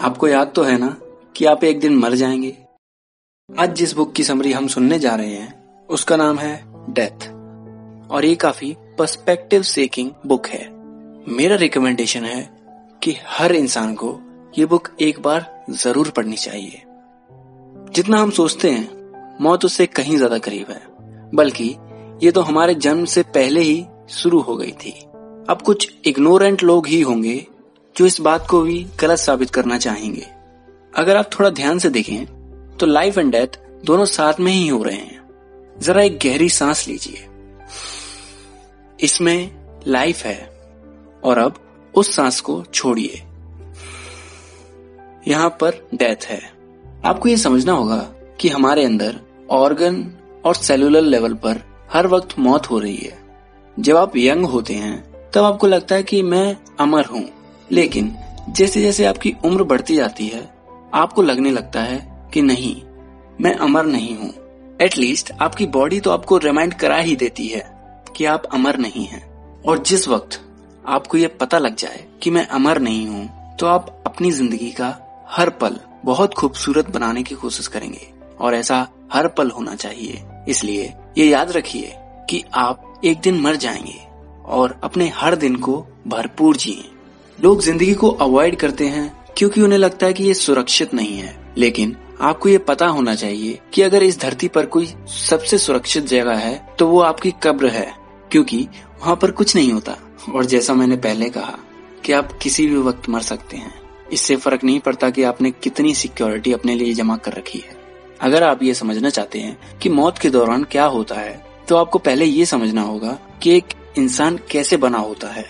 आपको याद तो है ना कि आप एक दिन मर जाएँगे? आज जिस बुक की समरी हम सुनने जा रहे हैं, उसका नाम है डेथ और ये काफ़ी पर्सपेक्टिव सेकिंग बुक है। मेरा रिकमेंडेशन है कि हर इंसान को ये बुक एक बार ज़रूर पढ़नी चाहिए। जितना हम सोचते हैं, मौत उससे कहीं ज़्यादा करीब है। बल्कि ये तो हमारे जन्म से पहले ही शुरू हो गई थी। अब कुछ इग्नोरेंट लोग ही होंगे जो इस बात को भी गलत साबित करना चाहेंगे। अगर आप थोड़ा ध्यान से देखें तो लाइफ एंड डेथ दोनों साथ में ही हो रहे हैं। जरा एक गहरी सांस लीजिए। इसमें लाइफ है, और अब उस सांस को छोड़िए। यहाँ पर डेथ है। आपको ये समझना होगा कि हमारे अंदर ऑर्गन और सेलुलर लेवल पर हर वक्त मौत हो रही है। जब आप यंग होते हैं, तब आपको लगता है कि मैं अमर हूँ। लेकिन जैसे जैसे आपकी उम्र बढ़ती जाती है, आपको लगने लगता है कि नहीं, मैं अमर नहीं हूँ। एटलीस्ट आपकी बॉडी तो आपको रिमाइंड करा ही देती है कि आप अमर नहीं हैं। और जिस वक्त आपको ये पता लग जाए कि मैं अमर नहीं हूँ तो आप अपनी ज़िंदगी का हर पल बहुत खूबसूरत बनाने की कोशिश करेंगे। और ऐसा हर पल होना चाहिए। इसलिए ये याद रखिए कि आप एक दिन मर जाएँगे और अपने हर दिन को भरपूर जिए। लोग ज़िंदगी को अवॉइड करते हैं क्योंकि उन्हें लगता है कि ये सुरक्षित नहीं है। लेकिन आपको ये पता होना चाहिए कि अगर इस धरती पर कोई सबसे सुरक्षित जगह है तो वो आपकी कब्र है, क्योंकि वहाँ पर कुछ नहीं होता। और जैसा मैंने पहले कहा कि आप किसी भी वक्त मर सकते हैं। इससे फ़र्क नहीं पड़ता कि आपने कितनी सिक्योरिटी अपने लिए जमा कर रखी है। अगर आप ये समझना चाहते हैं कि मौत के दौरान क्या होता है तो आपको पहले ये समझना होगा कि एक इंसान कैसे बना होता है।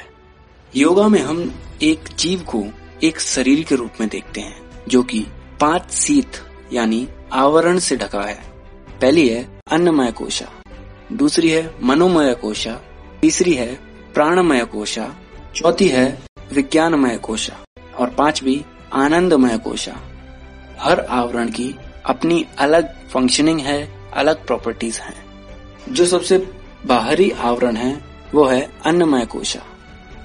योगा में हम एक जीव को एक शरीर के रूप में देखते हैं, जो कि पाँच सीत, यानी आवरण से ढका है। पहली है अन्नमय कोशा, दूसरी है मनोमय कोशा, तीसरी है प्राणमय कोशा, चौथी है विज्ञानमय कोशा, और पांचवी आनंदमय कोशा। हर आवरण की अपनी अलग फंक्शनिंग है, अलग प्रॉपर्टीज़ हैं। जो सबसे बाहरी आवरण है, वो है अन्नमय कोशा।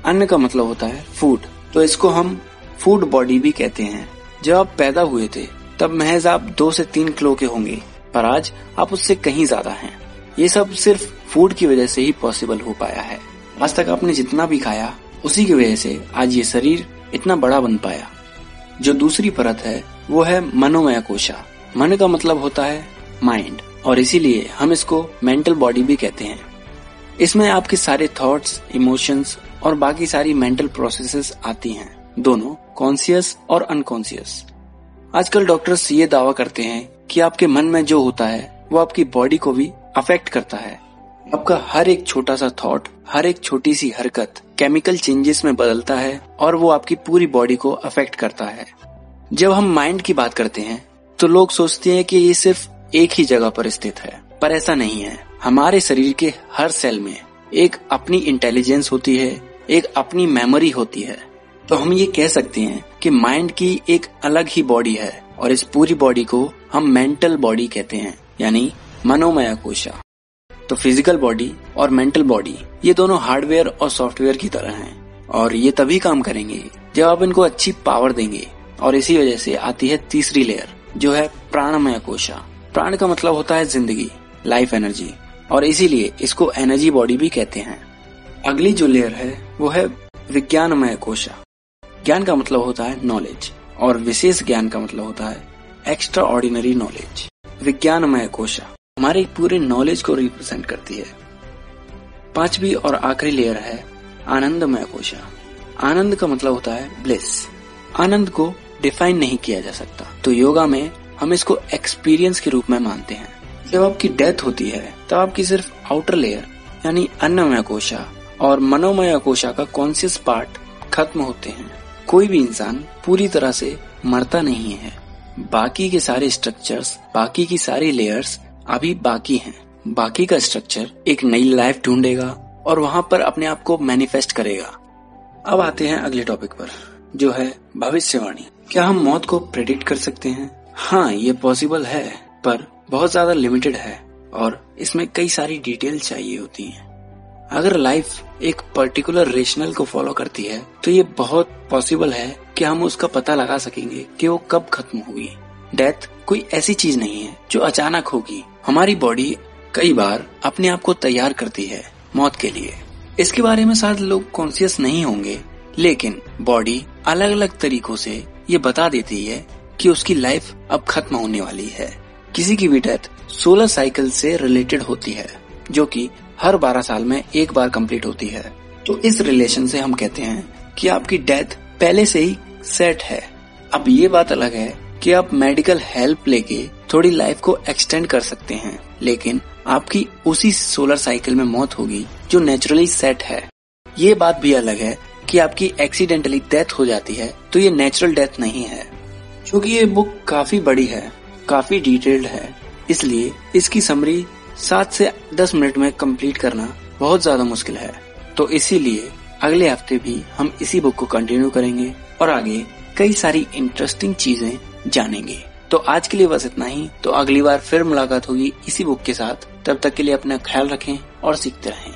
अन्न का मतलब होता है फ़ूड तो इसको हम फ़ूड बॉडी भी कहते हैं। जब आप पैदा हुए थे, तब महज आप दो से तीन किलो के होंगे, पर आज आप उससे कहीं ज़्यादा हैं। ये सब सिर्फ़ फ़ूड की वजह से ही पॉसिबल हो पाया है। आज तक आपने जितना भी खाया, उसी की वजह से आज ये शरीर इतना बड़ा बन पाया। जो दूसरी परत है, वो है मनोमय कोशा। मन का मतलब होता है माइंड और इसीलिए हम इसको मेंटल बॉडी भी कहते हैं। इसमें आपके सारे थॉट्स इमोशंस और बाकी सारी मेंटल प्रोसेसेस आती हैं, दोनों कॉन्सियस और अनकॉन्सियस आजकल डॉक्टर्स ये दावा करते हैं कि आपके मन में जो होता है, वो आपकी बॉडी को भी अफेक्ट करता है। आपका हर एक छोटा सा थॉट हर एक छोटी सी हरकत केमिकल चेंजेस में बदलता है और वो आपकी पूरी बॉडी को अफेक्ट करता है। जब हम माइंड की बात करते हैं तो लोग सोचते हैं कि ये सिर्फ़ एक ही जगह पर स्थित है, पर ऐसा नहीं है। हमारे शरीर के हर सेल में एक अपनी इंटेलिजेंस होती है एक अपनी मेमोरी होती है। तो हम ये कह सकते हैं कि माइंड की एक अलग ही बॉडी है और इस पूरी बॉडी को हम मेंटल बॉडी कहते हैं, यानी मनोमय कोशा। तो फ़िज़िकल बॉडी और मेंटल बॉडी ये दोनों हार्डवेयर और सॉफ्टवेयर की तरह हैं और ये तभी काम करेंगे जब आप इनको अच्छी पावर देंगे और इसी वजह से आती है तीसरी लेयर जो है प्राणमय कोशा। प्राण का मतलब होता है ज़िंदगी लाइफ एनर्जी और इसीलिए इसको एनर्जी बॉडी भी कहते हैं। अगली जो लेयर है, वो है विज्ञानमय कोशा। ज्ञान का मतलब होता है नॉलेज और विशेष ज्ञान का मतलब होता है एक्स्ट्रा ऑर्डिनरी नॉलेज विज्ञानमय कोशा। हमारे पूरे नॉलेज को रिप्रेजेंट करती है। पांचवी और आखिरी लेयर है आनंदमय कोशा। आनंद का मतलब होता है ब्लिस आनंद को डिफाइन नहीं किया जा सकता। तो योगा में हम इसको एक्सपीरियंस के रूप में मानते हैं। जब आपकी डेथ होती है, तब आपकी सिर्फ़ आउटर लेयर यानी अन्नमय कोशा और मनोमय कोशा का कॉन्सियस पार्ट खत्म होते हैं। कोई भी इंसान पूरी तरह से मरता नहीं है। बाकी के सारे स्ट्रक्चर्स बाकी की सारी लेयर्स अभी बाकी हैं। बाकी का स्ट्रक्चर एक नई लाइफ ढूंढेगा और वहाँ पर अपने आप को मैनिफेस्ट करेगा। अब आते हैं अगले टॉपिक पर, जो है भविष्यवाणी। क्या हम मौत को प्रेडिक्ट कर सकते हैं? हाँ ये पॉसिबल है, पर बहुत ज़्यादा लिमिटेड है और इसमें कई सारी डिटेल चाहिए होती हैं। अगर लाइफ एक पर्टिकुलर रेशनल को फॉलो करती है तो ये बहुत पॉसिबल है कि हम उसका पता लगा सकेंगे कि वो कब खत्म होगी डेथ कोई ऐसी चीज़ नहीं है जो अचानक होगी। हमारी बॉडी कई बार अपने आप को तैयार करती है मौत के लिए। इसके बारे में शायद लोग कॉन्सियस नहीं होंगे, लेकिन बॉडी अलग अलग तरीकों से ये बता देती है कि उसकी लाइफ अब खत्म होने वाली है। किसी की भी डेथ सोलर साइकिल से रिलेटेड होती है, जो कि हर 12 साल में एक बार कंप्लीट होती है। तो इस रिलेशन से हम कहते हैं कि आपकी डेथ पहले से ही सेट है। अब ये बात अलग है कि आप मेडिकल हेल्प लेके थोड़ी लाइफ को एक्सटेंड कर सकते हैं, लेकिन आपकी उसी सोलर साइकिल में मौत होगी जो नेचुरली सेट है। ये बात भी अलग है कि आपकी एक्सीडेंटली डेथ हो जाती है तो ये नेचुरल डेथ नहीं है। क्योंकि ये बुक काफ़ी बड़ी है, काफ़ी डिटेल्ड है, इसलिए इसकी समरी सात से दस मिनट में कंप्लीट करना बहुत ज़्यादा मुश्किल है। तो इसीलिए अगले हफ़्ते भी हम इसी बुक को कंटिन्यू करेंगे और आगे कई सारी इंटरेस्टिंग चीज़ें जानेंगे। तो आज के लिए बस इतना ही। तो अगली बार फिर मुलाकात होगी इसी बुक के साथ। तब तक के लिए अपना ख्याल रखें और सीखते रहें।